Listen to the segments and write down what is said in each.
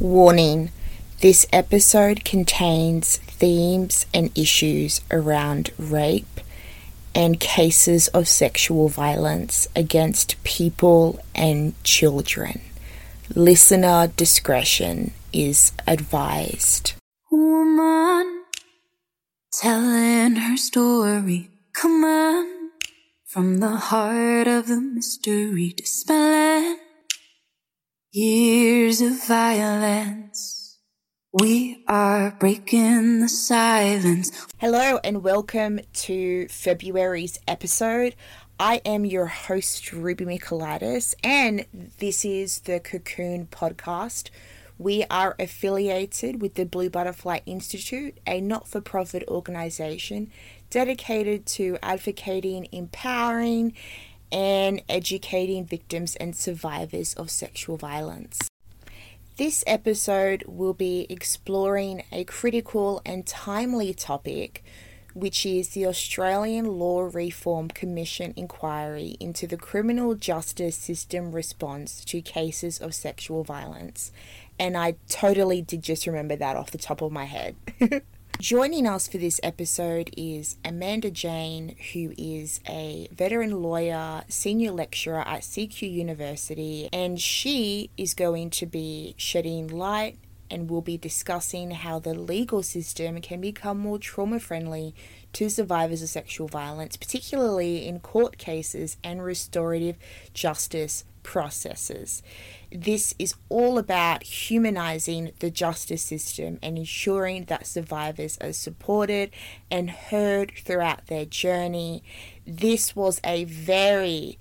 Warning this episode contains themes and issues around rape and cases of sexual violence against people and children. Listener discretion is advised. Woman telling her story. Come on, from the heart of the mystery, dispelling years of violence. We are breaking the silence. Hello and welcome to February's episode. I am your host, Ruby Michaelitis, and this is the Cocoon Podcast. We are affiliated with the Blue Butterfly Institute, a not for profit organization dedicated to advocating, empowering, and educating victims and survivors of sexual violence. This episode will be exploring a critical and timely topic, which is the Australian Law Reform Commission inquiry into the criminal justice system response to cases of sexual violence. And I totally did just remember that off the top of my head. Joining us for this episode is Amanda Jane, who is a veteran lawyer, senior lecturer at CQ University, and she is going to be shedding light and we'll be discussing how the legal system can become more trauma friendly to survivors of sexual violence, particularly in court cases and restorative justice processes. This is all about humanizing the justice system and ensuring that survivors are supported and heard throughout their journey. This was a very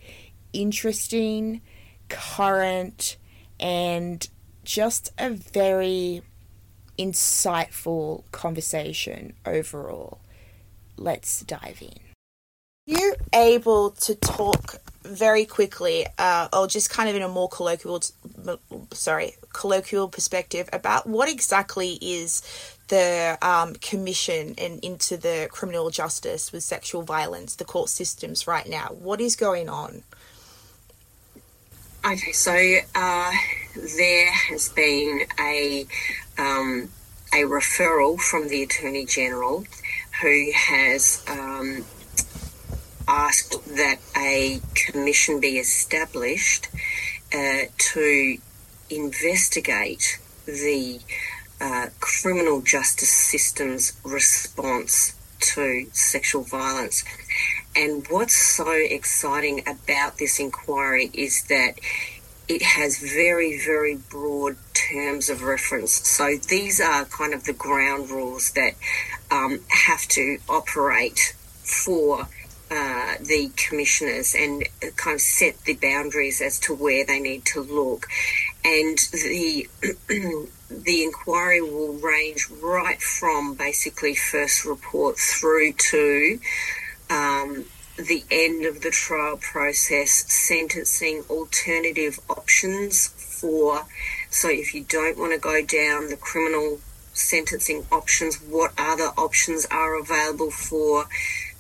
interesting, current, and just a very insightful conversation overall. Let's dive in. You able to talk very quickly, uh, or just kind of in a more colloquial, sorry, colloquial perspective about what exactly is the um, commission and into the criminal justice with sexual violence, the court systems right now. What is going on? Okay, so uh, there has been a um, a referral from the Attorney General, who has um, asked that a commission be established uh, to investigate the uh, criminal justice system's response to sexual violence. And what's so exciting about this inquiry is that it has very, very broad terms of reference. So these are kind of the ground rules that um, have to operate for uh, the commissioners and kind of set the boundaries as to where they need to look. And the the inquiry will range right from basically first report through to um, the end of the trial process, sentencing alternative options for. So if you don't want to go down the criminal sentencing options, what other options are available for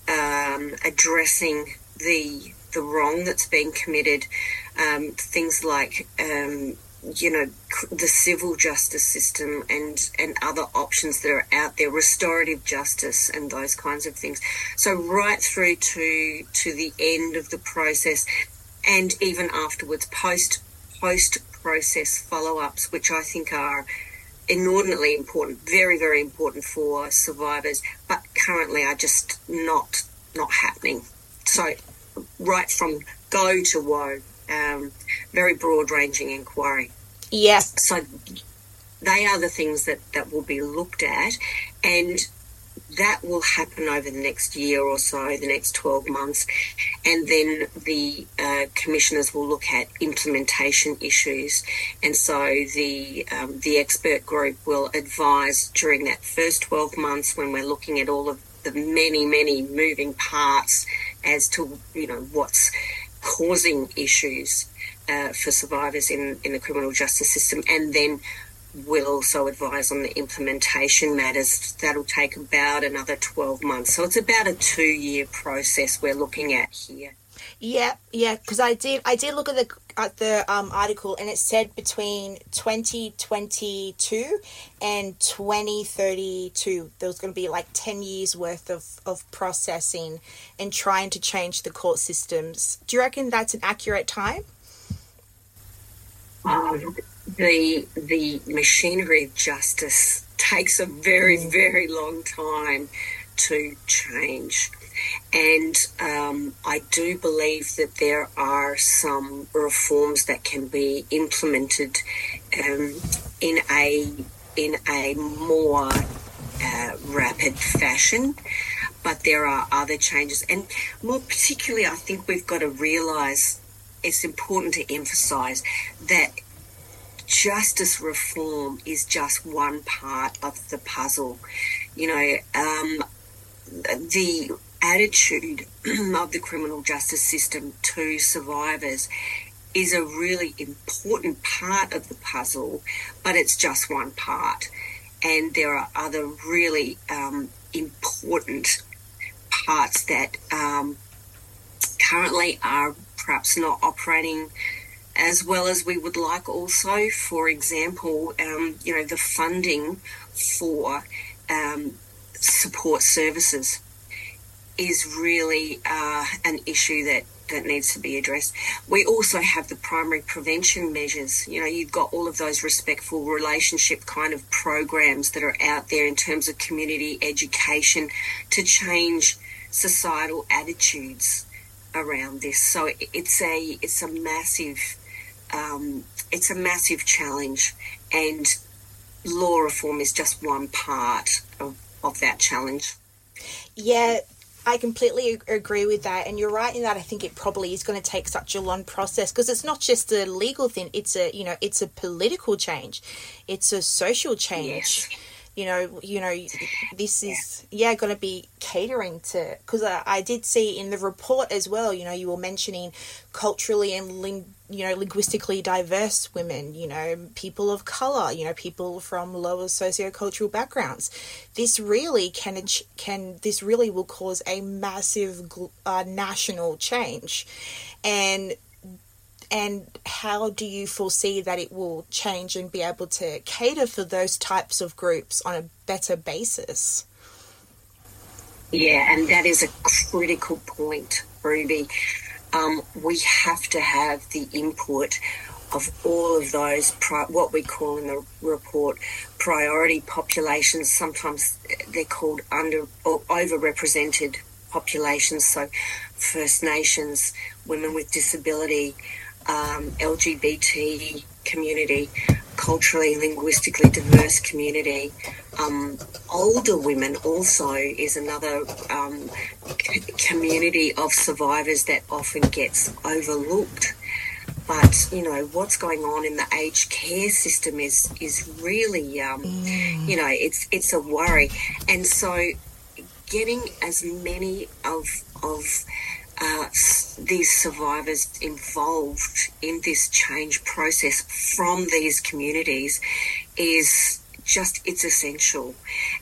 um, addressing the the wrong that's been committed. Um, things like um, you know the civil justice system and and other options that are out there, restorative justice and those kinds of things. So right through to to the end of the process, and even afterwards, post post process follow ups, which I think are inordinately important, very, very important for survivors, but currently are just not not happening. So, right from go to woe, um, very broad ranging inquiry. Yes. So, they are the things that, that will be looked at, and that will happen over the next year or so, the next 12 months. And then the uh, commissioners will look at implementation issues. And so the, um, the expert group will advise during that first 12 months when we're looking at all of the many, many moving parts as to, you know, what's causing issues uh, for survivors in, in the criminal justice system. And then will also advise on the implementation matters. That'll take about another 12 months. So it's about a two year process we're looking at here. Yeah, yeah, because I did I did look at the at the um, article and it said between 2022 and 2032 there was going to be like 10 years worth of, of processing and trying to change the court systems. Do you reckon that's an accurate time? Um, the the machinery of justice takes a very mm. very long time to change. And um, I do believe that there are some reforms that can be implemented um, in a in a more uh, rapid fashion. But there are other changes, and more particularly, I think we've got to realise it's important to emphasise that justice reform is just one part of the puzzle. You know, um, the attitude of the criminal justice system to survivors is a really important part of the puzzle, but it's just one part. And there are other really um, important parts that um, currently are perhaps not operating as well as we would like also for example um, you know the funding for um, support services is really uh, an issue that that needs to be addressed. We also have the primary prevention measures. You know, you've got all of those respectful relationship kind of programs that are out there in terms of community education to change societal attitudes around this. So it's a it's a massive um, it's a massive challenge, and law reform is just one part of, of that challenge. Yeah, I completely agree with that, and you're right in that. I think it probably is going to take such a long process because it's not just a legal thing; it's a you know, it's a political change, it's a social change. Yes. You know, you know, this is yeah, yeah going to be catering to because I, I did see in the report as well. You know, you were mentioning culturally and ling- you know linguistically diverse women you know people of color you know people from lower sociocultural backgrounds this really can can this really will cause a massive uh, national change and and how do you foresee that it will change and be able to cater for those types of groups on a better basis yeah and that is a critical point ruby um, we have to have the input of all of those, pri- what we call in the report, priority populations. Sometimes they're called under or overrepresented populations. So, First Nations, women with disability, um, LGBT community, culturally, linguistically diverse community. Um, older women also is another um, c- community of survivors that often gets overlooked. But you know what's going on in the aged care system is is really um, mm. you know it's it's a worry, and so getting as many of of uh, these survivors involved in this change process from these communities is just it's essential.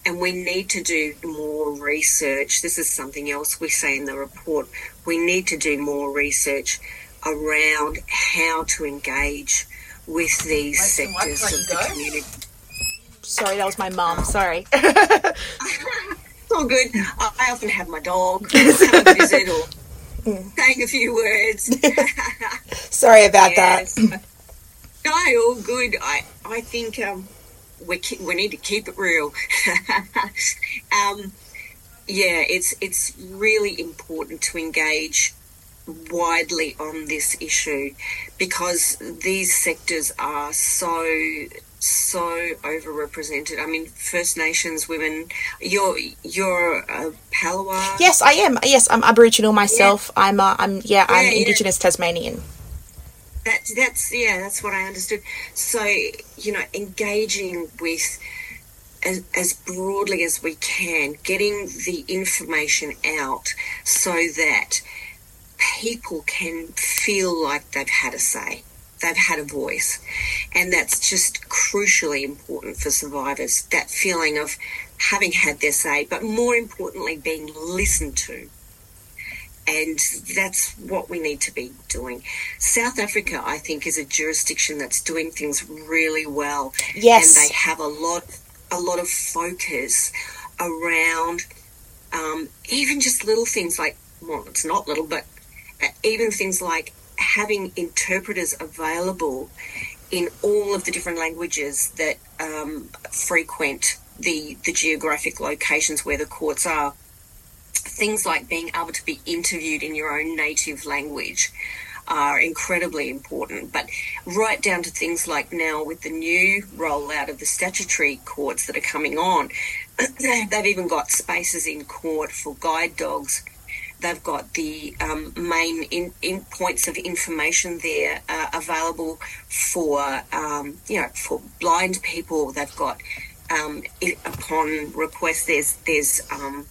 And we need to do more research. This is something else we say in the report. We need to do more research around how to engage with these sectors of the community. Sorry that was my mom sorry. It's all good. I often have my dog. Come visit or mm. saying a few words. Sorry about yes. that. No, all good. I I think um, we we need to keep it real. um, yeah, it's it's really important to engage widely on this issue because these sectors are so so overrepresented. I mean, First Nations women. You're you're a Palawa. Yes, I am. Yes, I'm Aboriginal myself. Yeah. I'm. Uh, I'm. Yeah, yeah I'm Indigenous yeah. Tasmanian. That's that's yeah. That's what I understood. So you know, engaging with. As, as broadly as we can, getting the information out so that people can feel like they've had a say they've had a voice. And that's just crucially important for survivors that feeling of having had their say, but more importantly, being listened to and that's what we need to be doing. South Africa, I think, is a jurisdiction that's doing things really well. Yes. And they have a lot, a lot of focus around um, even just little things like, well, it's not little, but uh, even things like having interpreters available in all of the different languages that um, frequent the the geographic locations where the courts are. Things like being able to be interviewed in your own native language are incredibly important. But right down to things like now with the new rollout of the statutory courts that are coming on, they've even got spaces in court for guide dogs They've got the um, main in, in, points of information there uh, available for um, you know for blind people. They've got um, upon request. There's there's um,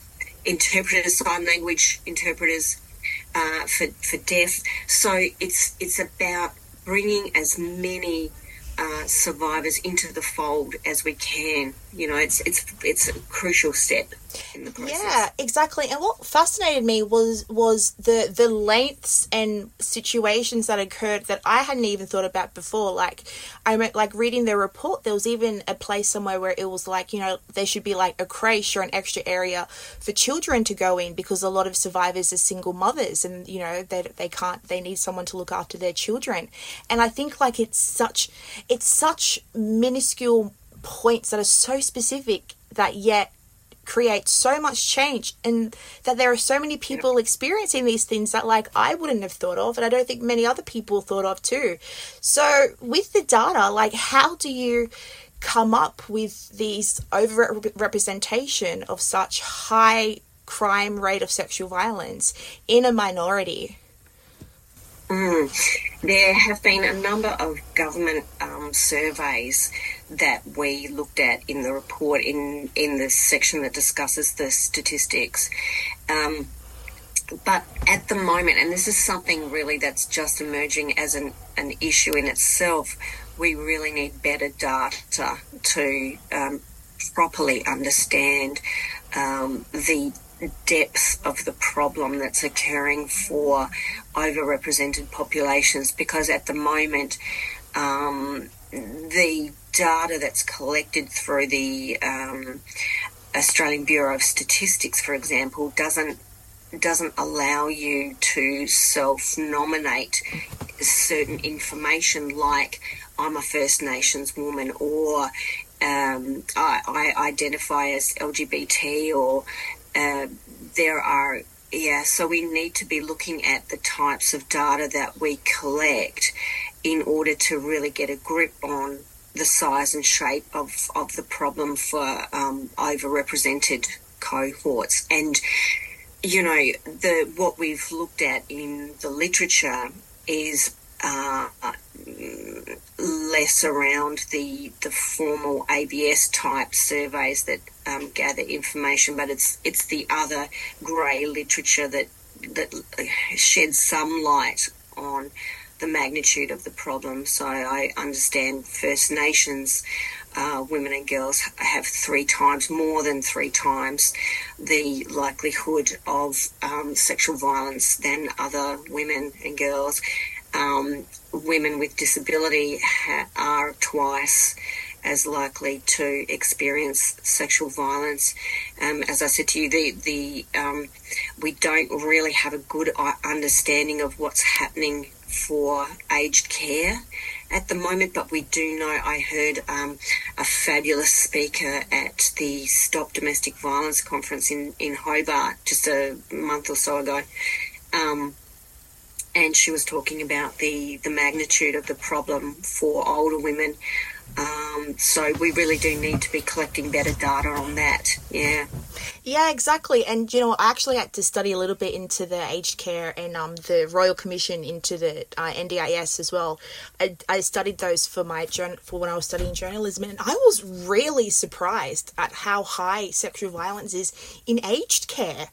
interpreters, sign language interpreters uh, for for deaf. So it's it's about bringing as many uh, survivors into the fold as we can. You know, it's it's it's a crucial step. Yeah, exactly. And what fascinated me was was the the lengths and situations that occurred that I hadn't even thought about before. Like I meant like reading the report, there was even a place somewhere where it was like, you know, there should be like a creche or an extra area for children to go in because a lot of survivors are single mothers and, you know, they they can't they need someone to look after their children. And I think like it's such it's such minuscule points that are so specific that yet create so much change and that there are so many people experiencing these things that like I wouldn't have thought of and I don't think many other people thought of too. So with the data, like how do you come up with these over representation of such high crime rate of sexual violence in a minority? Mm. There have been a number of government um, surveys that we looked at in the report in, in the section that discusses the statistics. Um, but at the moment, and this is something really that's just emerging as an, an issue in itself, we really need better data to um, properly understand um, the depth of the problem that's occurring for overrepresented populations because at the moment um, the data that's collected through the um, Australian Bureau of Statistics, for example, doesn't doesn't allow you to self nominate certain information like I'm a First Nations woman or um, I, I, identify as LGBT or uh, there are yeah so we need to be looking at the types of data that we collect in order to really get a grip on the size and shape of, of the problem for um, overrepresented cohorts. And you know the what we've looked at in the literature is uh, less around the the formal ABS type surveys that um, gather information, but it's it's the other grey literature that that sheds some light on the magnitude of the problem. So I understand First Nations uh, women and girls have three times more than three times the likelihood of um, sexual violence than other women and girls. Um, women with disability ha- are twice as likely to experience sexual violence. Um, as I said to you, the the um, we don't really have a good uh, understanding of what's happening for aged care at the moment, but we do know. I heard um, a fabulous speaker at the Stop Domestic Violence conference in in Hobart just a month or so ago. Um, and she was talking about the, the magnitude of the problem for older women. Um, so we really do need to be collecting better data on that. Yeah. Yeah, exactly. And you know, I actually had to study a little bit into the aged care and um, the Royal Commission into the uh, NDIS as well. I, I studied those for my journal for when I was studying journalism, and I was really surprised at how high sexual violence is in aged care.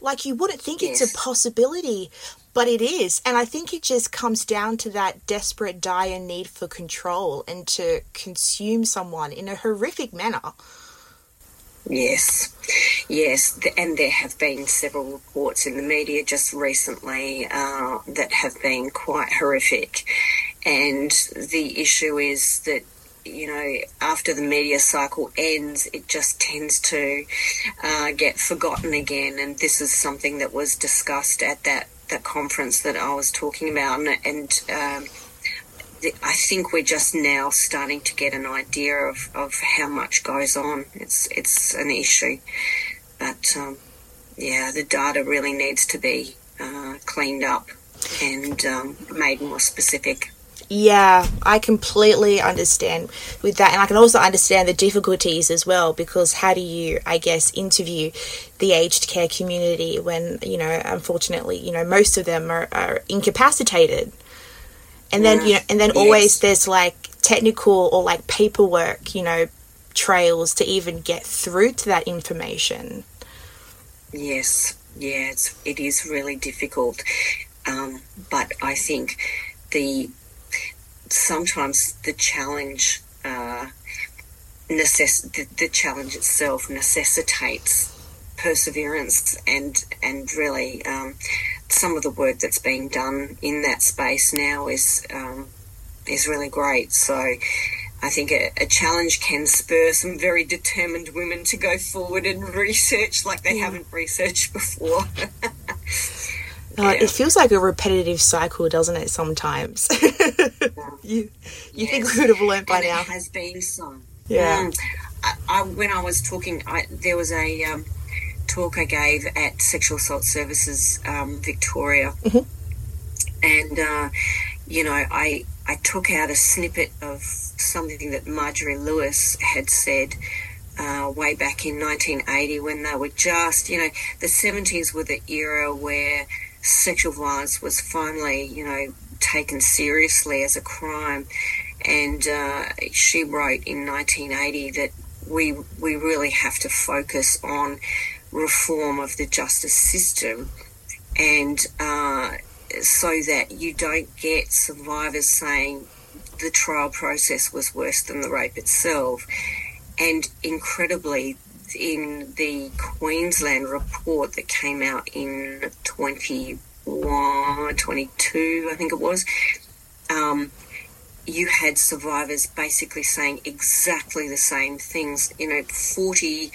Like you wouldn't think yes. it's a possibility, but it is. And I think it just comes down to that desperate, dire need for control and to consume someone in a horrific manner. Yes. Yes, and there have been several reports in the media just recently uh, that have been quite horrific. And the issue is that you know, after the media cycle ends, it just tends to uh, get forgotten again. And this is something that was discussed at that, that conference that I was talking about. And, and um, I think we're just now starting to get an idea of, of how much goes on. It's it's an issue, but um, yeah, the data really needs to be uh, cleaned up and um, made more specific. Yeah, I completely understand with that. And I can also understand the difficulties as well because how do you, I guess, interview the aged care community when, you know, unfortunately, you know, most of them are, are incapacitated? And then you know and then yes. always there's like technical or like paperwork you know trails to even get through to that information. Yes. Yeah it's, it is really difficult. Um, but i think the sometimes the challenge uh, necess- the, the challenge itself necessitates perseverance and and really um, some of the work that's being done in that space now is um, is really great. So I think a, a, challenge can spur some very determined women to go forward and research like they haven't researched before. Oh, yeah. It feels like a repetitive cycle, doesn't it? Sometimes you you yes. think we would have learnt by and now. It has been some. Yeah. Um, I, I, when I was talking, I, there was a um, talk I gave at Sexual Assault Services um, Victoria, mm-hmm. and uh, you know, I I took out a snippet of something that Marjorie Lewis had said. Uh, way back in 1980, when they were just, you know, the 70s were the era where sexual violence was finally, you know, taken seriously as a crime. And uh, she wrote in 1980 that we we really have to focus on reform of the justice system and uh, so that you don't get survivors saying the trial process was worse than the rape itself. And incredibly, in the Queensland report that came out in 21, 22, I think it was, um, you had survivors basically saying exactly the same things. You know, 40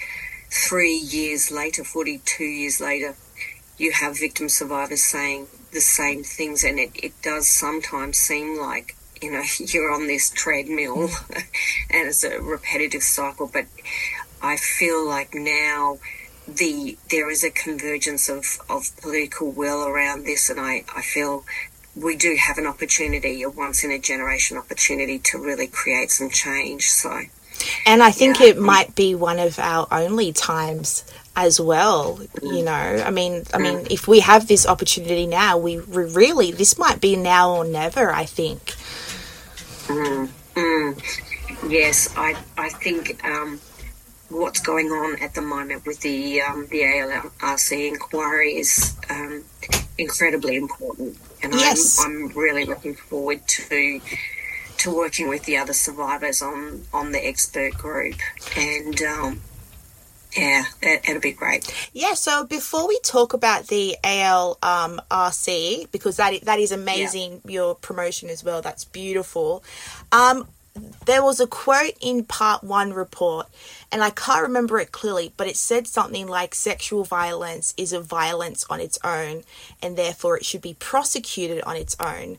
three years later, 42 years later, you have victim survivors saying the same things, and it, it does sometimes seem like you know you're on this treadmill and it's a repetitive cycle. But I feel like now the there is a convergence of, of political will around this, and I, I feel we do have an opportunity, a once in a generation opportunity to really create some change. So and I think yeah. it might be one of our only times as well you know i mean i mean if we have this opportunity now we really this might be now or never i think mm, mm. yes i i think um, what's going on at the moment with the um, the ALRC inquiry is um, incredibly important and yes. I'm, I'm really looking forward to to working with the other survivors on on the expert group and um, yeah, it, will be great. Yeah. So before we talk about the ALRC, um, because that that is amazing, yeah. your promotion as well. That's beautiful. Um, there was a quote in part one report, and I can't remember it clearly, but it said something like sexual violence is a violence on its own, and therefore it should be prosecuted on its own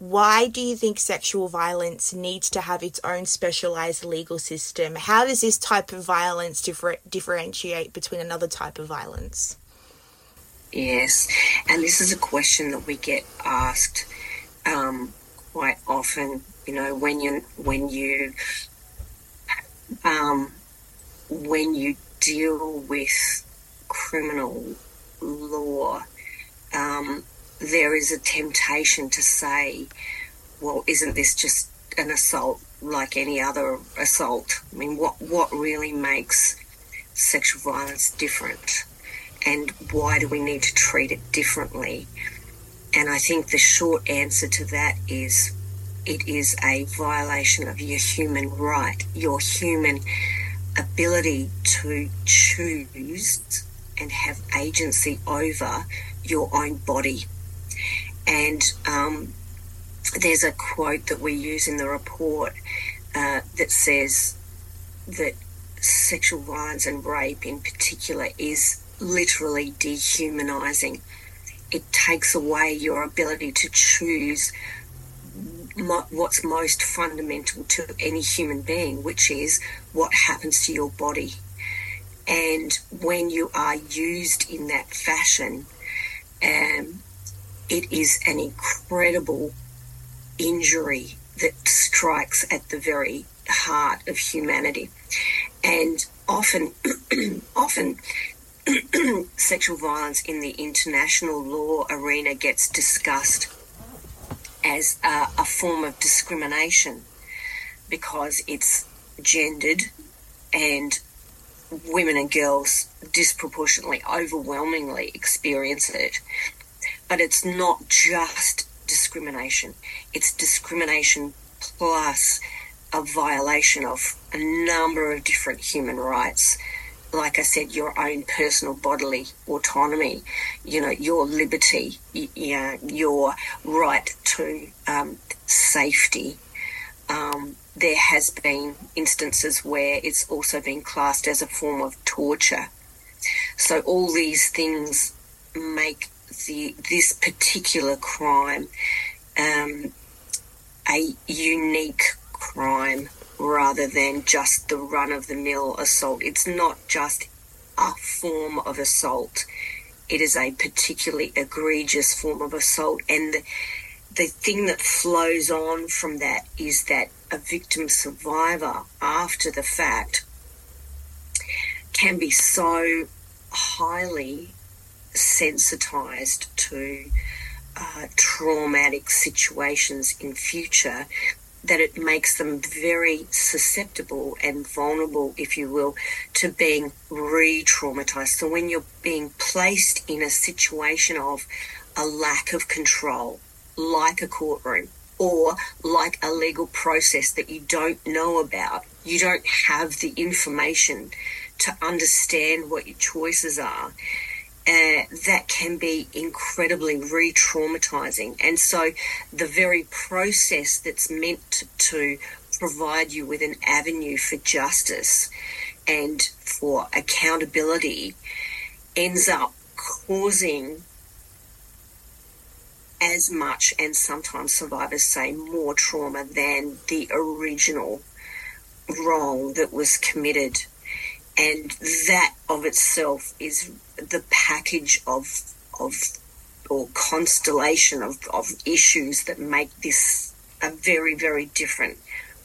why do you think sexual violence needs to have its own specialized legal system? How does this type of violence differ- differentiate between another type of violence? Yes, and this is a question that we get asked um, quite often. You know, when you when you um, when you deal with criminal law, um, there is a temptation to say, well, isn't this just an assault like any other assault? I mean, what, what really makes sexual violence different? And why do we need to treat it differently? And I think the short answer to that is it is a violation of your human right, your human ability to choose and have agency over your own body. And um, there's a quote that we use in the report uh, that says that sexual violence and rape in particular is literally dehumanizing. It takes away your ability to choose mo- what's most fundamental to any human being, which is what happens to your body. And when you are used in that fashion, um, it is an incredible injury that strikes at the very heart of humanity. And often, often, sexual violence in the international law arena gets discussed as a, a form of discrimination because it's gendered and women and girls disproportionately, overwhelmingly experience it. But it's not just discrimination, it's discrimination plus a violation of a number of different human rights. Like I said, your own personal bodily autonomy, you know, your liberty, your right to um, safety. Um, there has been instances where it's also been classed as a form of torture. So all these things make the this particular crime um, a unique crime rather than just the run of the mill assault. It's not just a form of assault. It is a particularly egregious form of assault and the, the thing that flows on from that is that a victim survivor after the fact can be so highly sensitized to uh, traumatic situations in future that it makes them very susceptible and vulnerable, if you will, to being re traumatized. So when you're being placed in a situation of a lack of control, like a courtroom or like a legal process that you don't know about. You don't have the information to understand what your choices are. Uh, that can be incredibly re traumatizing. And so, the very process that's meant to, to provide you with an avenue for justice and for accountability ends up causing as much, and sometimes survivors say more trauma than the original wrong that was committed. And that of itself is the package of, of or constellation of, of issues that make this a very, very different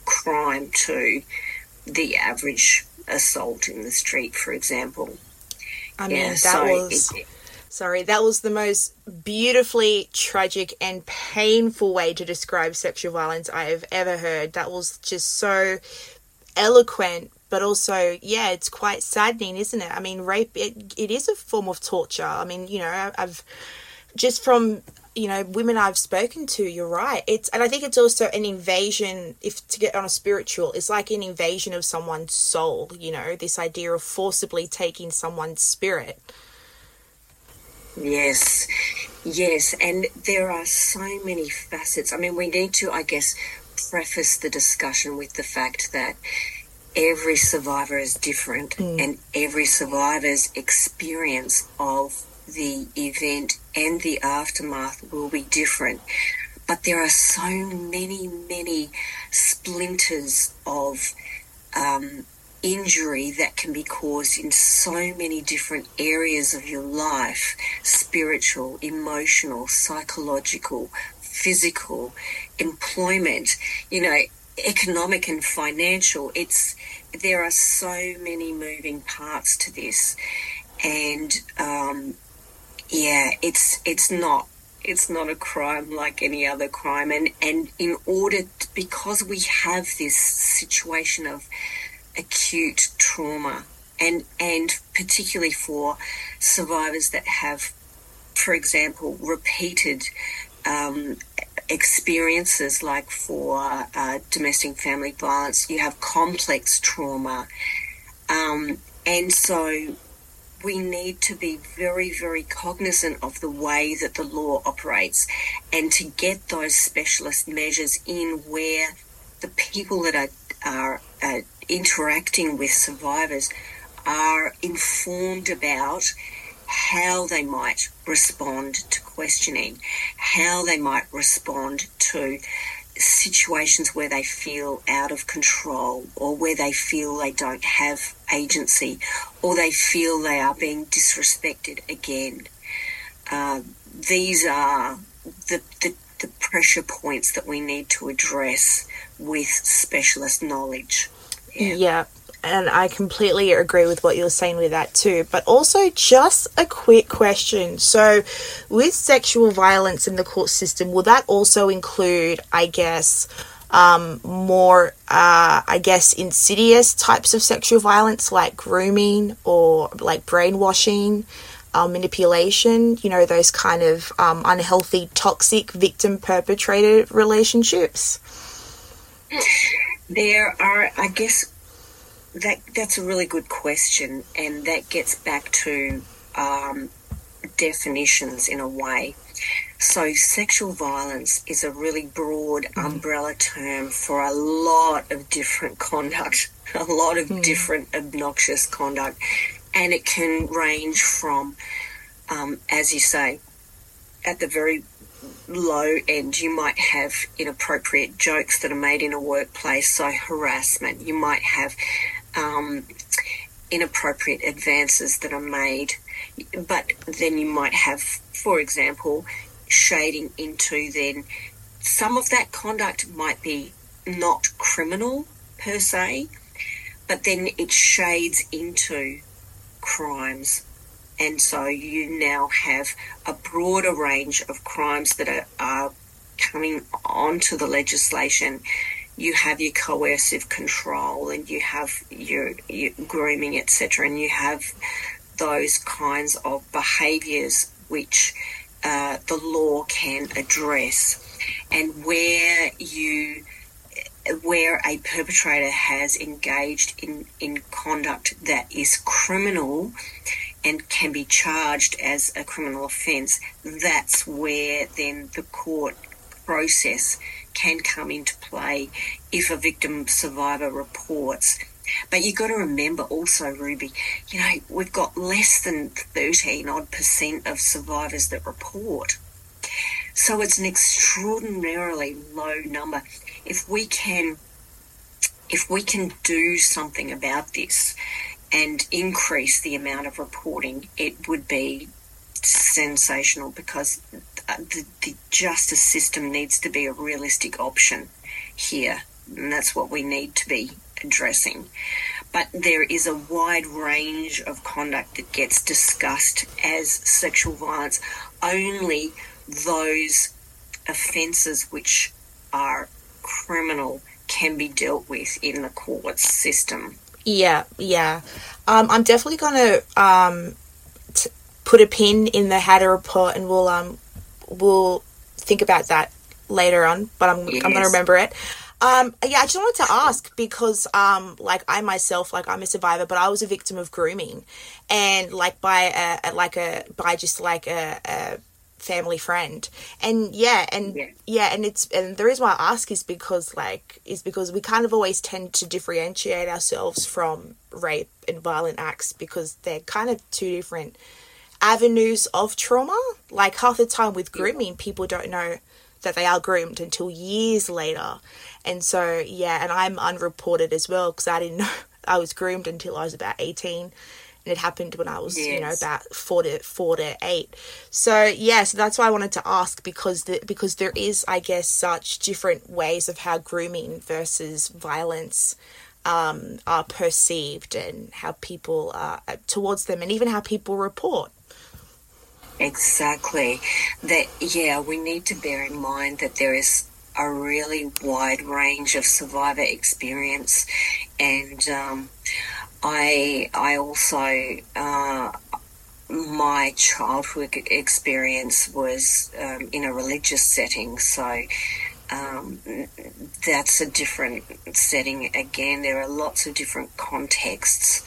crime to the average assault in the street, for example. I mean, yeah, that so was. It, Sorry, that was the most beautifully tragic and painful way to describe sexual violence I have ever heard. That was just so eloquent, but also, yeah, it's quite saddening, isn't it? I mean, rape, it, it is a form of torture. I mean, you know, I've just from you know women i've spoken to you're right it's and i think it's also an invasion if to get on a spiritual it's like an invasion of someone's soul you know this idea of forcibly taking someone's spirit Yes, yes, and there are so many facets. I mean, we need to, I guess, preface the discussion with the fact that every survivor is different mm. and every survivor's experience of the event and the aftermath will be different. But there are so many, many splinters of um, injury that can be caused in so many different areas of your life spiritual, emotional, psychological, physical, employment, you know, economic and financial. It's there are so many moving parts to this, and um, yeah, it's it's not it's not a crime like any other crime, and and in order because we have this situation of acute trauma and and particularly for survivors that have for example repeated um, experiences like for uh, domestic family violence you have complex trauma. Um, and so we need to be very, very cognizant of the way that the law operates and to get those specialist measures in where the people that are, are uh, interacting with survivors are informed about how they might respond to questioning, how they might respond to situations where they feel out of control or where they feel they don't have agency or they feel they are being disrespected again. Uh, these are the, the, the pressure points that we need to address with specialist knowledge. Yeah. and I completely agree with what you're saying with that too. But also, just a quick question. So, with sexual violence in the court system, will that also include, I guess, um, more, uh, I guess, insidious types of sexual violence like grooming or like brainwashing? Uh, manipulation, you know, those kind of um, unhealthy, toxic victim perpetrator relationships? There are, I guess, that that's a really good question, and that gets back to um, definitions in a way. So, sexual violence is a really broad mm. umbrella term for a lot of different conduct, a lot of mm. different obnoxious conduct, and it can range from, um, as you say, at the very low end, you might have inappropriate jokes that are made in a workplace, so harassment. You might have um, inappropriate advances that are made. But then you might have, for example, shading into then some of that conduct might be not criminal per se, but then it shades into crimes. And so you now have a broader range of crimes that are, are coming onto the legislation you have your coercive control and you have your, your grooming, etc., and you have those kinds of behaviours which uh, the law can address, and where you where a perpetrator has engaged in, in conduct that is criminal and can be charged as a criminal offence, that's where then the court process can come into play if a victim survivor reports. But you've got to remember also, Ruby, you know, we've got less than 13 odd percent of survivors that report. So it's an extraordinarily low number. If we can if we can do something about this and increase the amount of reporting, it would be sensational because the, the justice system needs to be a realistic option here, and that's what we need to be addressing. But there is a wide range of conduct that gets discussed as sexual violence. Only those offences which are criminal can be dealt with in the court system. Yeah, yeah. Um, I'm definitely going to um, t- put a pin in the Hatter report, and we'll um, we'll think about that later on, but I'm yes. I'm gonna remember it. Um, yeah, I just wanted to ask because, um, like I myself, like I'm a survivor, but I was a victim of grooming, and like by a, a like a by just like a, a family friend, and yeah, and yeah. yeah, and it's and the reason why I ask is because like is because we kind of always tend to differentiate ourselves from rape and violent acts because they're kind of two different avenues of trauma. Like half the time with grooming, people don't know that they are groomed until years later. And so, yeah, and I'm unreported as well because I didn't know I was groomed until I was about 18. It happened when I was, yes. you know, about four to four to eight. So yeah, so that's why I wanted to ask because the, because there is, I guess, such different ways of how grooming versus violence um, are perceived and how people are towards them, and even how people report. Exactly. That, yeah, we need to bear in mind that there is a really wide range of survivor experience, and um, I I also uh, my childhood experience was um, in a religious setting, so um, that's a different setting again. There are lots of different contexts,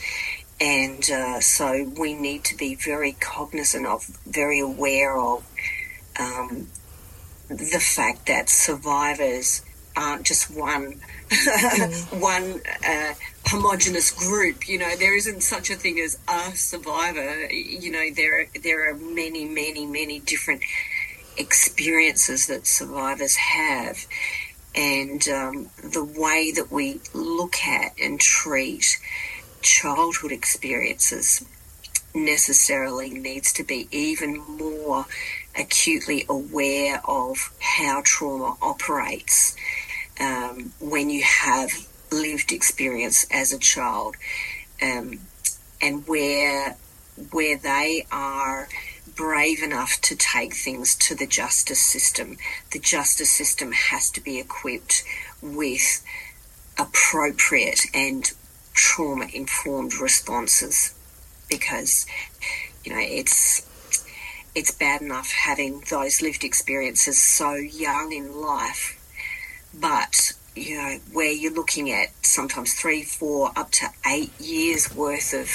and uh, so we need to be very cognizant of, very aware of um, the fact that survivors aren't just one mm. one uh, homogenous group. You know, there isn't such a thing as a survivor. You know, there there are many, many, many different experiences that survivors have, and um, the way that we look at and treat childhood experiences necessarily needs to be even more acutely aware of how trauma operates um, when you have lived experience as a child um, and where where they are brave enough to take things to the justice system. The justice system has to be equipped with appropriate and trauma informed responses because you know it's it's bad enough having those lived experiences so young in life but you know where you're looking at sometimes three four up to eight years worth of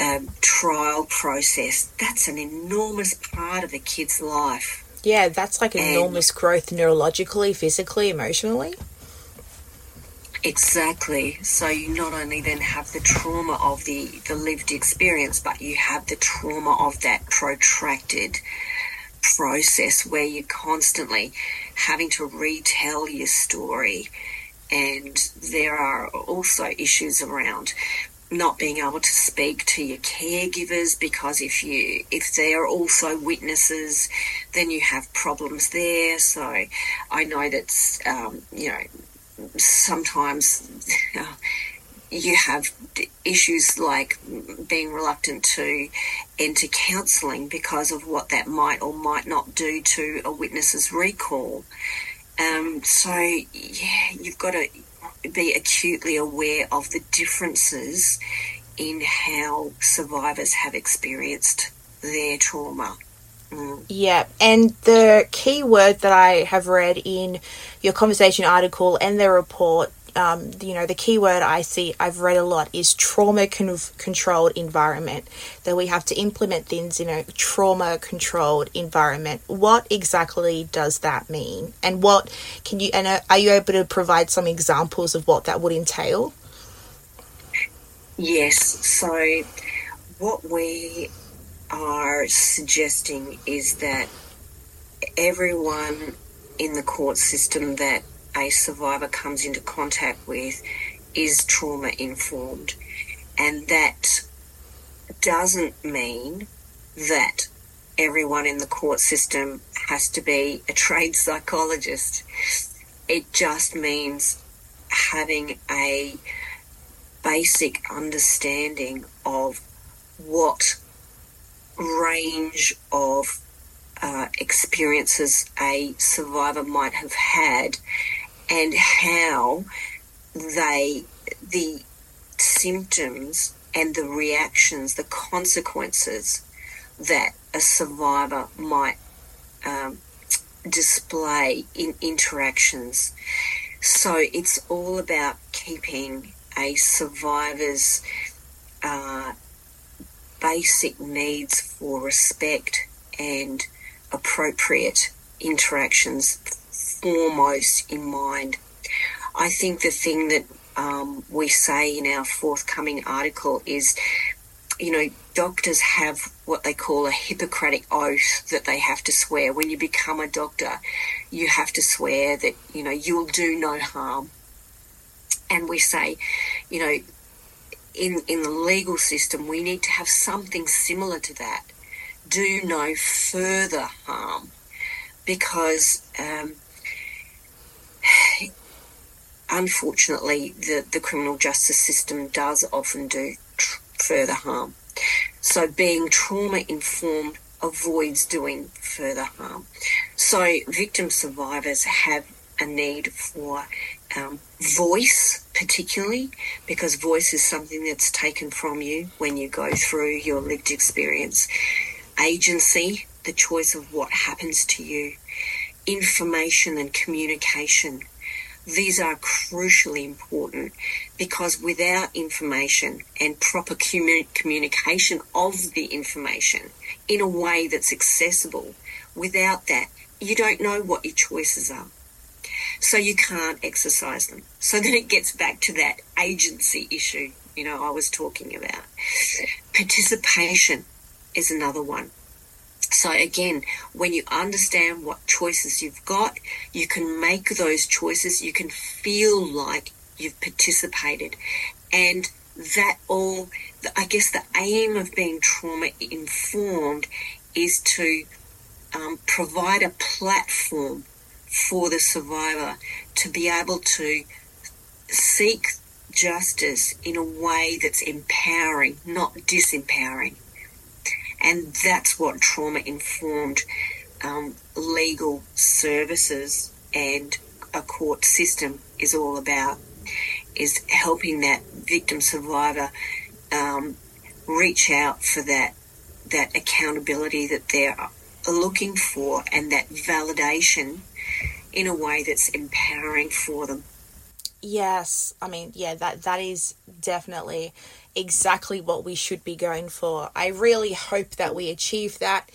um, trial process. That's an enormous part of a kid's life. Yeah that's like and enormous growth neurologically physically emotionally. Exactly. So you not only then have the trauma of the, the lived experience, but you have the trauma of that protracted process where you're constantly having to retell your story. And there are also issues around not being able to speak to your caregivers because if you if they're also witnesses then you have problems there so i know that um, you know sometimes you have issues like being reluctant to enter counselling because of what that might or might not do to a witness's recall. Um, so, yeah, you've got to be acutely aware of the differences in how survivors have experienced their trauma. Yeah, and the key word that I have read in your conversation article and the report, um, you know, the key word I see I've read a lot is trauma con- controlled environment. That we have to implement things in a trauma controlled environment. What exactly does that mean? And what can you and uh, are you able to provide some examples of what that would entail? Yes. So, what we are suggesting is that everyone in the court system that a survivor comes into contact with is trauma informed. And that doesn't mean that everyone in the court system has to be a trained psychologist. It just means having a basic understanding of what range of uh, experiences a survivor might have had and how they, the symptoms and the reactions, the consequences that a survivor might um, display in interactions. So it's all about keeping a survivor's uh, basic needs for respect and appropriate interactions foremost in mind. I think the thing that um, we say in our forthcoming article is, you know, doctors have what they call a Hippocratic oath that they have to swear. When you become a doctor, you have to swear that, you know, you'll do no harm. And we say, you know, in, in the legal system, we need to have something similar to that. Do no further harm because um, unfortunately, the, the criminal justice system does often do tr- further harm. So, being trauma informed avoids doing further harm. So, victim survivors have a need for um, voice, particularly, because voice is something that's taken from you when you go through your lived experience. Agency, the choice of what happens to you. Information and communication. These are crucially important because without information and proper commun- communication of the information in a way that's accessible, without that, you don't know what your choices are. So you can't exercise them. So then it gets back to that agency issue, you know, I was talking about. Participation is another one. So again, when you understand what choices you've got, you can make those choices. You can feel like you've participated. And that all, I guess the aim of being trauma informed is to um, provide a platform for the survivor to be able to seek justice in a way that's empowering, not disempowering. And that's what trauma informed um, legal services and a court system is all about is helping that victim survivor um, reach out for that that accountability that they're looking for and that validation in a way that's empowering for them. Yes, I mean, yeah, that that is definitely exactly what we should be going for. I really hope that we achieve that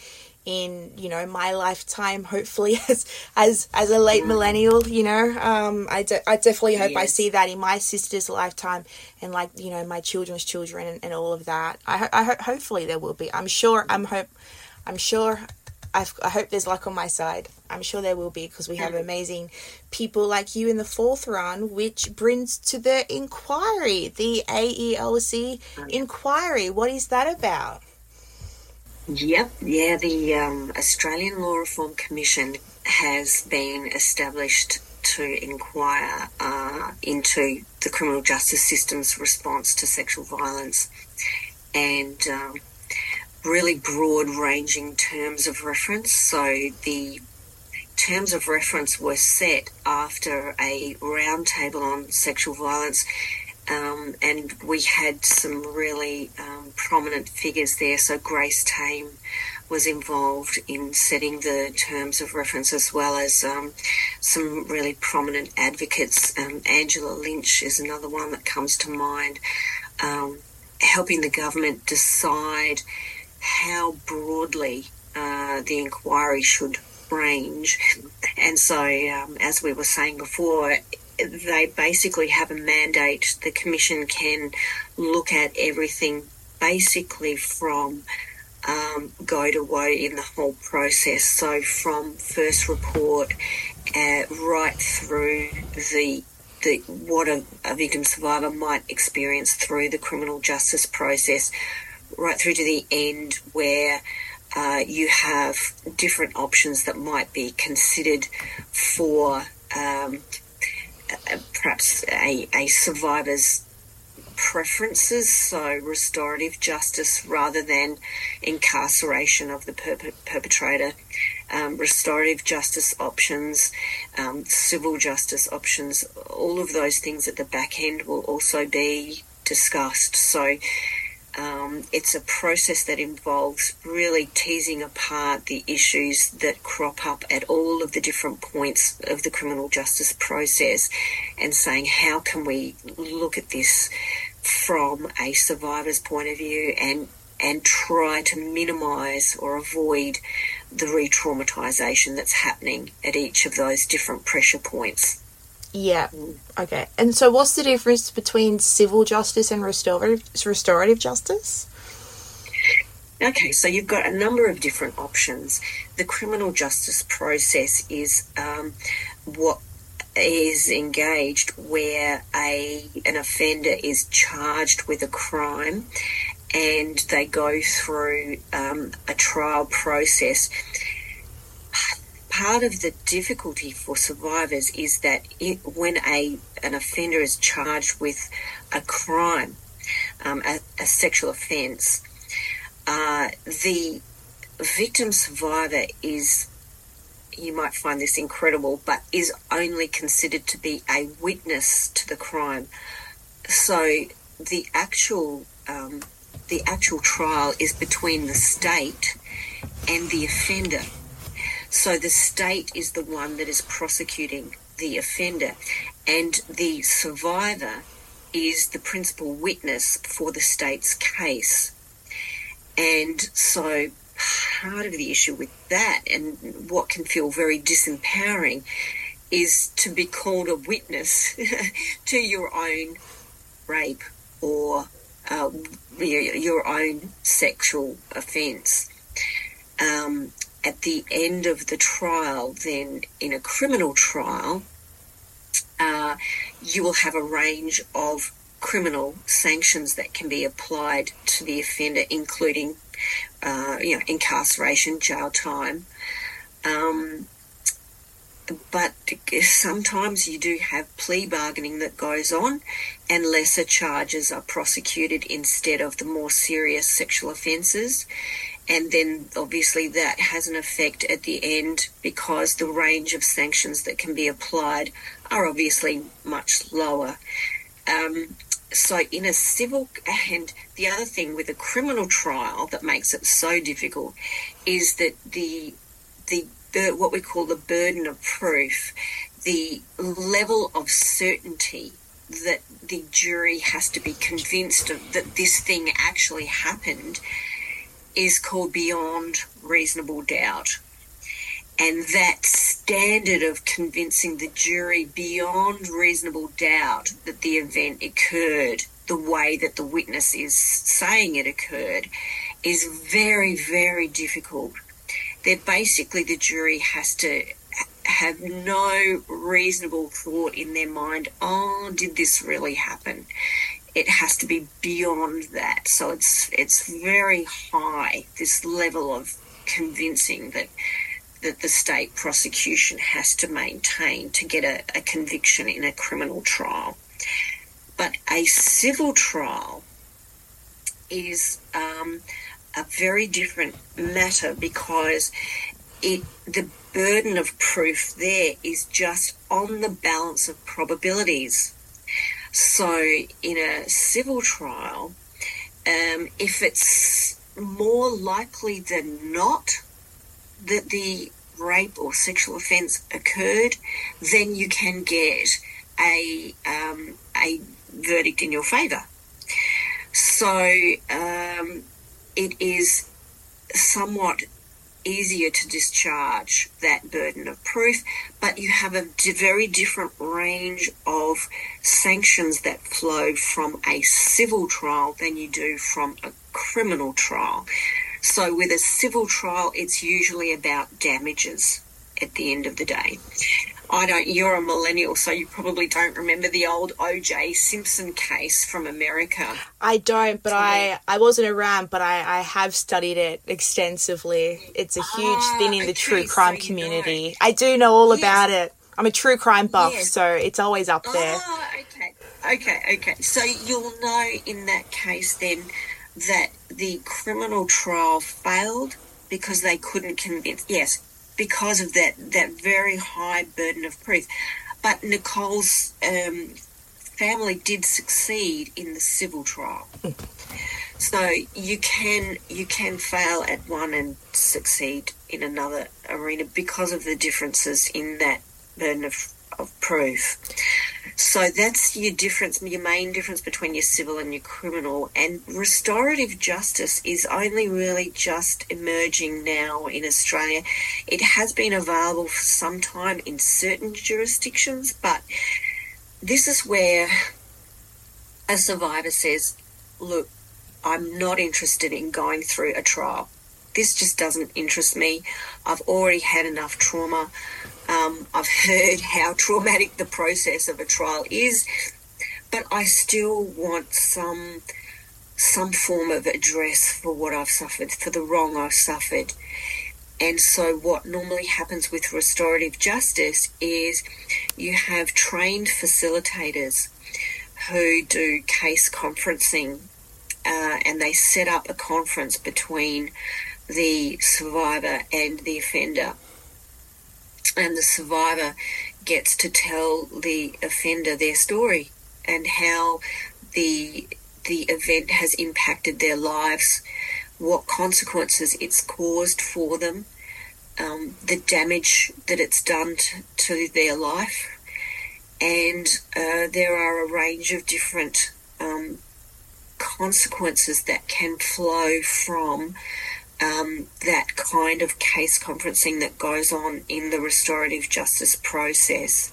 in you know my lifetime hopefully as as as a late millennial you know um i, de- I definitely hope yes. i see that in my sister's lifetime and like you know my children's children and, and all of that i, I ho- hopefully there will be i'm sure i'm hope i'm sure I've, i hope there's luck on my side. I'm sure there will be because we have amazing people like you in the fourth round which brings to the inquiry the ALRC inquiry. What is that about? Yep, yeah, the um, Australian Law Reform Commission has been established to inquire uh, into the criminal justice system's response to sexual violence. And um, really broad ranging terms of reference. So the terms of reference were set after a roundtable on sexual violence um, and we had some really um, prominent figures there. So Grace Tame was involved in setting the terms of reference, as well as um, some really prominent advocates. Um, Angela Lynch is another one that comes to mind, um, helping the government decide how broadly uh, the inquiry should range. And so, um, as we were saying before, they basically have a mandate. The Commission can look at everything basically from um, go to whoa in the whole process. So from first report uh, right through the the what a, a victim survivor might experience through the criminal justice process, right through to the end where uh, you have different options that might be considered for um, perhaps a, a survivor's preferences, so restorative justice rather than incarceration of the perp- perpetrator, um, restorative justice options, um, civil justice options, all of those things at the back end will also be discussed. So um, it's a process that involves really teasing apart the issues that crop up at all of the different points of the criminal justice process and saying, how can we look at this from a survivor's point of view and and try to minimize or avoid the re traumatization that's happening at each of those different pressure points. Yeah. Okay. And so, what's the difference between civil justice and restorative restorative justice? Okay, so you've got a number of different options. The criminal justice process is um, what is engaged where a an offender is charged with a crime, and they go through um, a trial process part of the difficulty for survivors is that it, when a an offender is charged with a crime, um, a, a, sexual offence, uh, the victim survivor is you might find this incredible, but is only considered to be a witness to the crime. So the actual um, the actual trial is between the state and the offender. So the state is the one that is prosecuting the offender. and the survivor is the principal witness for the state's case. And so part of the issue with that and what can feel very disempowering is to be called a witness to your own rape or uh, your own sexual offence. Um, at the end of the trial, then in a criminal trial, uh, you will have a range of criminal sanctions that can be applied to the offender, including, uh, you know, incarceration, jail time. Um, but sometimes you do have plea bargaining that goes on, and lesser charges are prosecuted instead of the more serious sexual offences and then obviously that has an effect at the end because the range of sanctions that can be applied are obviously much lower. Um, so in a civil and the other thing with a criminal trial that makes it so difficult is that the the what we call the burden of proof, the level of certainty that the jury has to be convinced of that this thing actually happened is called beyond reasonable doubt. And that standard of convincing the jury beyond reasonable doubt that the event occurred the way that the witness is saying it occurred is very, very difficult. That basically the jury has to have no reasonable thought in their mind, oh, did this really happen? It has to be beyond that. So it's it's very high this level of convincing that that the state prosecution has to maintain to get a, a conviction in a criminal trial. But a civil trial is um, a very different matter because it the burden of proof there is just on the balance of probabilities. So, in a civil trial, um, if it's more likely than not that the rape or sexual offence occurred, then you can get a um, a verdict in your favour. So um, it is somewhat easier to discharge that burden of proof, but you have a very different range of sanctions that flow from a civil trial than you do from a criminal trial. So, with a civil trial, it's usually about damages at the end of the day. I don't, you're a millennial, so you probably don't remember the old O.J. Simpson case from America. I don't, but I, I wasn't around, but I, I have studied it extensively. It's a huge ah, thing in the true crime so community. Know. I do know all yes. about it. I'm a true crime buff, yes. so it's always up there. Oh, okay. Okay, okay. So you'll know in that case then that the criminal trial failed because they couldn't convince. Yes, because of that that very high burden of proof. But Nicole's um, family did succeed in the civil trial. So you can you can fail at one and succeed in another arena because of the differences in that burden of, of proof. So that's your difference, your main difference between your civil and your criminal. And restorative justice is only really just emerging now in Australia. It has been available for some time in certain jurisdictions, but this is where a survivor says, Look, I'm not interested in going through a trial. This just doesn't interest me. I've already had enough trauma. Um, I've heard how traumatic the process of a trial is, but I still want some some form of address for what I've suffered, for the wrong I've suffered. And so, what normally happens with restorative justice is you have trained facilitators who do case conferencing uh, and they set up a conference between the survivor and the offender and the survivor gets to tell the offender their story and how the the event has impacted their lives, what consequences it's caused for them, um, the damage that it's done to, to their life, and uh, there are a range of different um, consequences that can flow from um, that kind of case conferencing that goes on in the restorative justice process.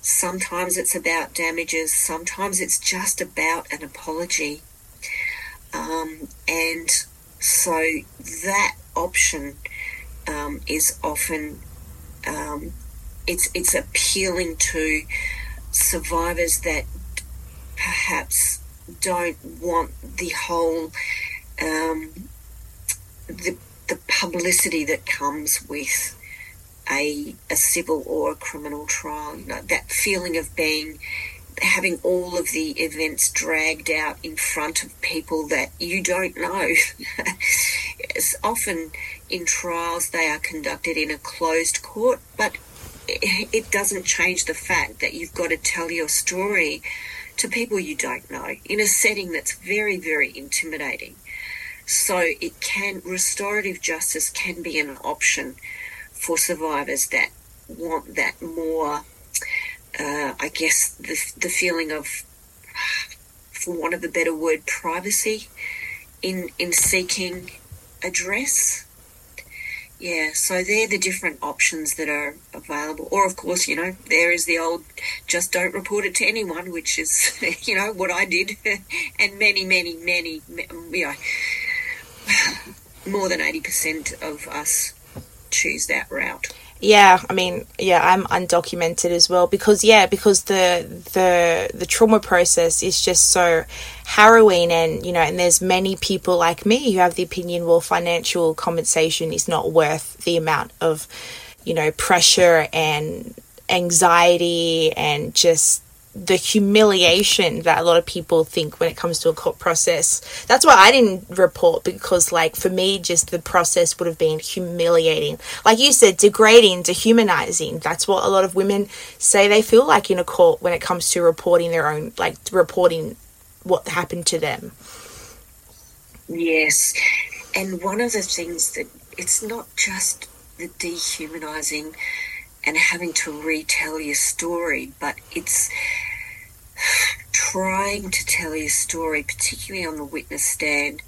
Sometimes it's about damages, sometimes it's just about an apology. Um, and so that option um, is often um, it's it's appealing to survivors that perhaps don't want the whole um, the the publicity that comes with a a civil or a criminal trial. You know that feeling of being having all of the events dragged out in front of people that you don't know. it's often in trials they are conducted in a closed court, but it doesn't change the fact that you've got to tell your story to people you don't know in a setting that's very, very intimidating. So it can, restorative justice can be an option for survivors that want that more, uh, I guess, the, the feeling of, for want of a better word, privacy in, in seeking address yeah, so they're the different options that are available. Or, of course, you know, there is the old just don't report it to anyone, which is, you know, what I did. and many, many, many, you know, more than 80% of us choose that route. Yeah, I mean, yeah, I'm undocumented as well because yeah, because the the the trauma process is just so harrowing and you know, and there's many people like me who have the opinion well financial compensation is not worth the amount of you know, pressure and anxiety and just the humiliation that a lot of people think when it comes to a court process. That's why I didn't report because, like, for me, just the process would have been humiliating. Like you said, degrading, dehumanizing. That's what a lot of women say they feel like in a court when it comes to reporting their own, like, reporting what happened to them. Yes. And one of the things that it's not just the dehumanizing and having to retell your story, but it's trying to tell your story, particularly on the witness stand,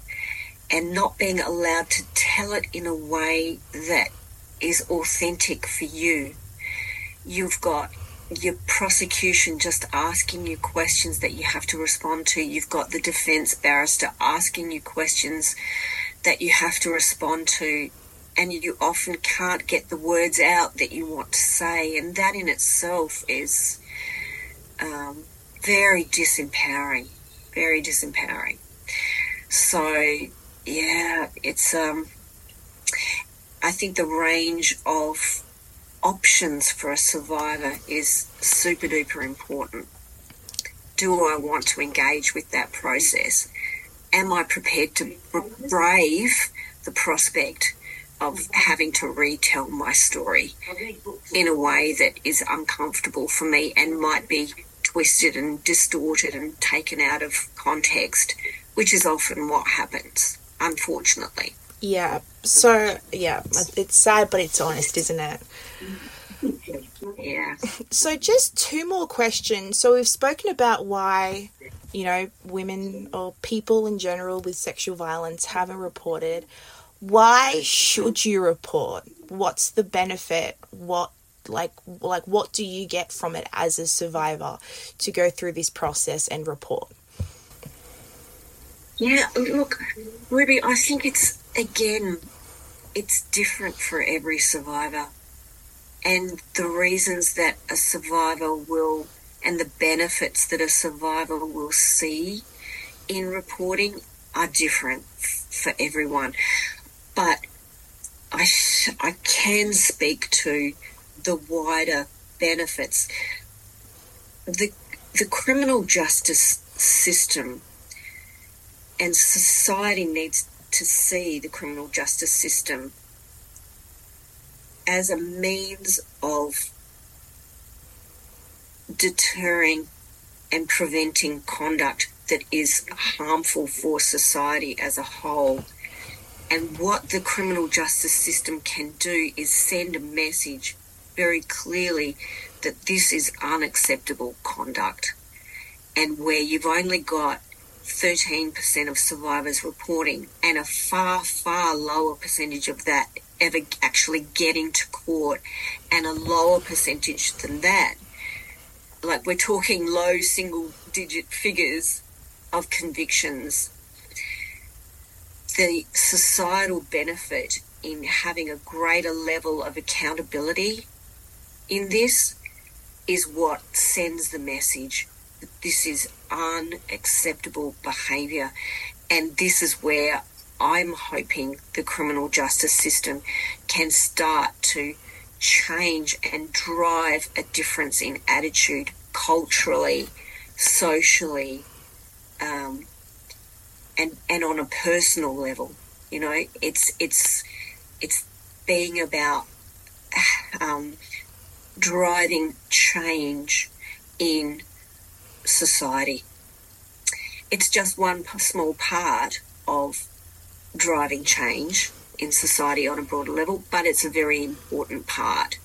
and not being allowed to tell it in a way that is authentic for you. You've got your prosecution just asking you questions that you have to respond to. You've got the defense barrister asking you questions that you have to respond to and you often can't get the words out that you want to say, and that in itself is um, very disempowering, very disempowering. So, yeah, it's um, I think the range of options for a survivor is super duper important. Do I want to engage with that process? Am I prepared to brave the prospect of having to retell my story in a way that is uncomfortable for me and might be twisted and distorted and taken out of context, which is often what happens, unfortunately. Yeah. So, yeah, it's sad, but it's honest, isn't it? Yeah. So, just two more questions. So, we've spoken about why, you know, women or people in general with sexual violence haven't reported why should you report? What's the benefit? What like like what do you get from it as a survivor to go through this process and report? Yeah, look, Ruby, I think it's again it's different for every survivor. And the reasons that a survivor will and the benefits that a survivor will see in reporting are different for everyone but I, I can speak to the wider benefits. The, the criminal justice system and society needs to see the criminal justice system as a means of deterring and preventing conduct that is harmful for society as a whole and what the criminal justice system can do is send a message very clearly that this is unacceptable conduct. And where you've only got 13% of survivors reporting and a far, far lower percentage of that ever actually getting to court and a lower percentage than that. Like we're talking low single digit figures of convictions. The societal benefit in having a greater level of accountability in this is what sends the message that this is unacceptable behaviour. And this is where I'm hoping the criminal justice system can start to change and drive a difference in attitude culturally, socially, um, and and on a personal level. You know, it's it's it's being about um, driving change in society. It's just one small part of driving change in society on a broader level, but it's a very important part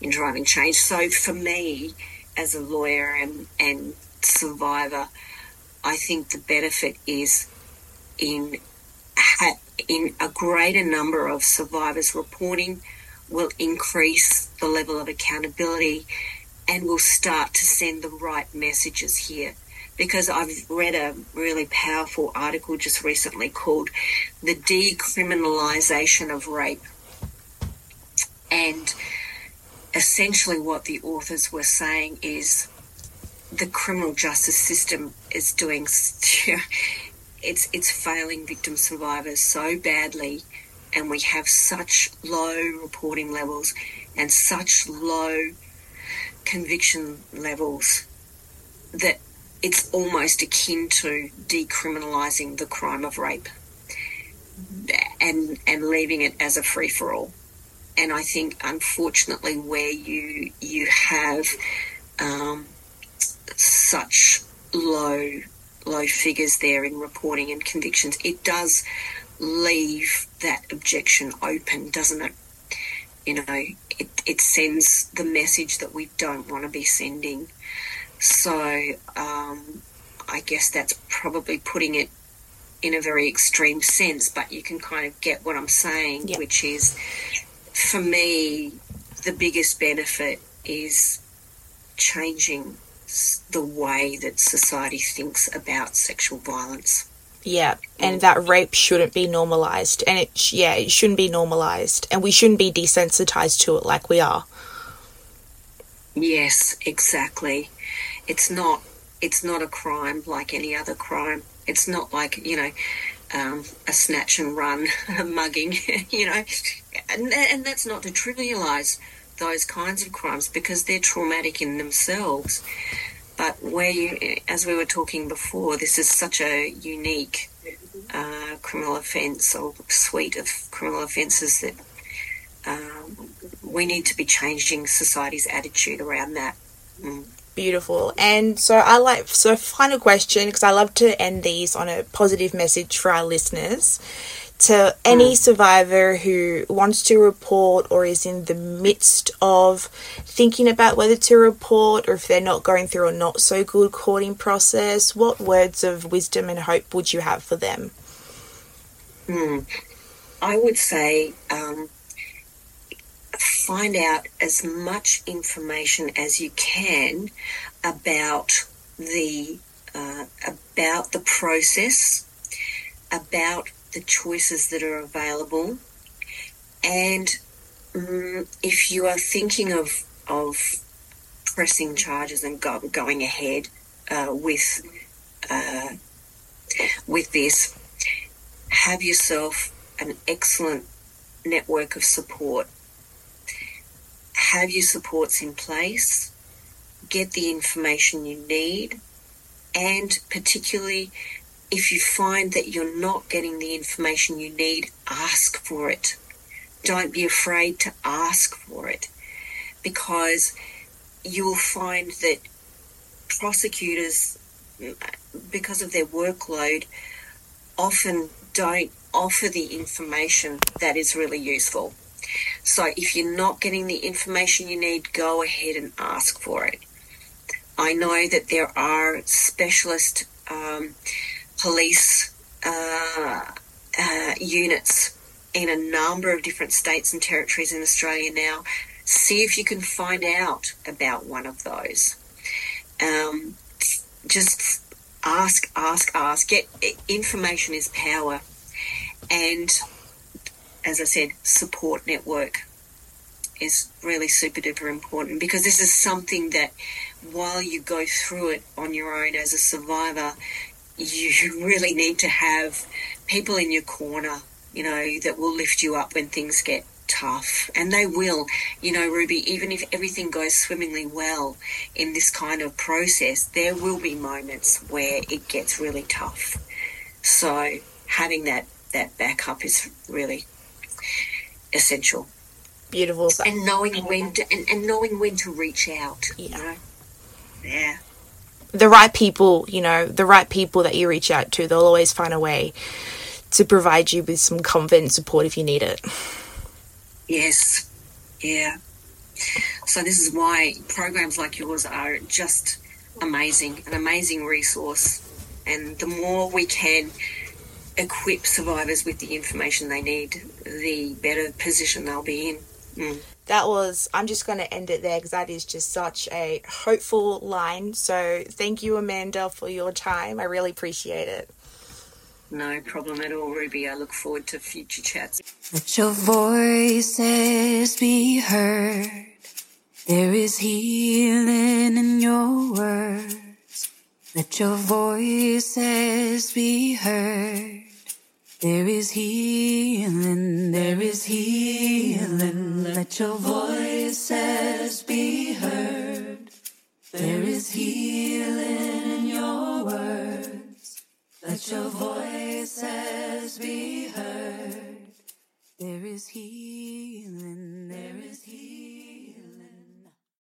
in driving change. So for me, as a lawyer and, and survivor, I think the benefit is in in a greater number of survivors reporting will increase the level of accountability and will start to send the right messages here. Because I've read a really powerful article just recently called The Decriminalisation of Rape. And essentially, what the authors were saying is the criminal justice system is doing it's it's failing victim survivors so badly and we have such low reporting levels and such low conviction levels that it's almost akin to decriminalising the crime of rape and and leaving it as a free for all. And I think, unfortunately, where you you have um, such low low figures there in reporting and convictions, it does leave that objection open, doesn't it? You know, it, it sends the message that we don't want to be sending. So um, I guess that's probably putting it in a very extreme sense, but you can kind of get what I'm saying, yep. which is for me, the biggest benefit is changing the way that society thinks about sexual violence. Yeah, and that rape shouldn't be normalized, and it yeah it shouldn't be normalized, and we shouldn't be desensitized to it like we are. Yes, exactly. It's not it's not a crime like any other crime. It's not like you know um, a snatch and run, a mugging, you know, and and that's not to trivialize those kinds of crimes because they're traumatic in themselves. But where you, as we were talking before, this is such a unique uh, criminal offence or suite of criminal offences that um, we need to be changing society's attitude around that. Mm. Beautiful. And so I like so final question because I love to end these on a positive message for our listeners to any mm. survivor who wants to report or is in the midst of thinking about whether to report or if they're not going through a not so good courting process, what words of wisdom and hope would you have for them? Mm. I would say um, find out as much information as you can about the uh, about the process, about the choices that are available. And um, if you are thinking of, of pressing charges and go, going ahead uh, with, uh, with this, have yourself an excellent network of support. Have your supports in place, get the information you need, and particularly if you find that you're not getting the information you need, ask for it. Don't be afraid to ask for it because you'll find that prosecutors, because of their workload, often don't offer the information that is really useful. So if you're not getting the information you need, go ahead and ask for it. I know that there are specialist um, police uh, uh, units in a number of different states and territories in Australia now. See if you can find out about one of those. Um, just ask, ask, ask. Get information is power, and as I said, support network is really super duper important because this is something that while you go through it on your own as a survivor, you really need to have people in your corner, you know, that will lift you up when things get tough. And they will, you know, Ruby, even if everything goes swimmingly well in this kind of process, there will be moments where it gets really tough. So having that, that backup is really essential. Beautiful. And knowing when to, and, and knowing when to reach out. Yeah. You know? Yeah. The right people, you know, the right people that you reach out to, they'll always find a way to provide you with some comfort and support if you need it. Yes. Yeah. So this is why programs like yours are just amazing, an amazing resource. And the more we can equip survivors with the information they need, the better position they'll be in. Mm. That was, I'm just going to end it there because that is just such a hopeful line. So thank you, Amanda, for your time. I really appreciate it. No problem at all, Ruby. I look forward to future chats. Let your voices be heard. There is healing in your words. Let your voices be heard. There is healing, there is healing. Let your voices be heard. There is healing in your words. Let your voices be heard. There is healing, there is healing.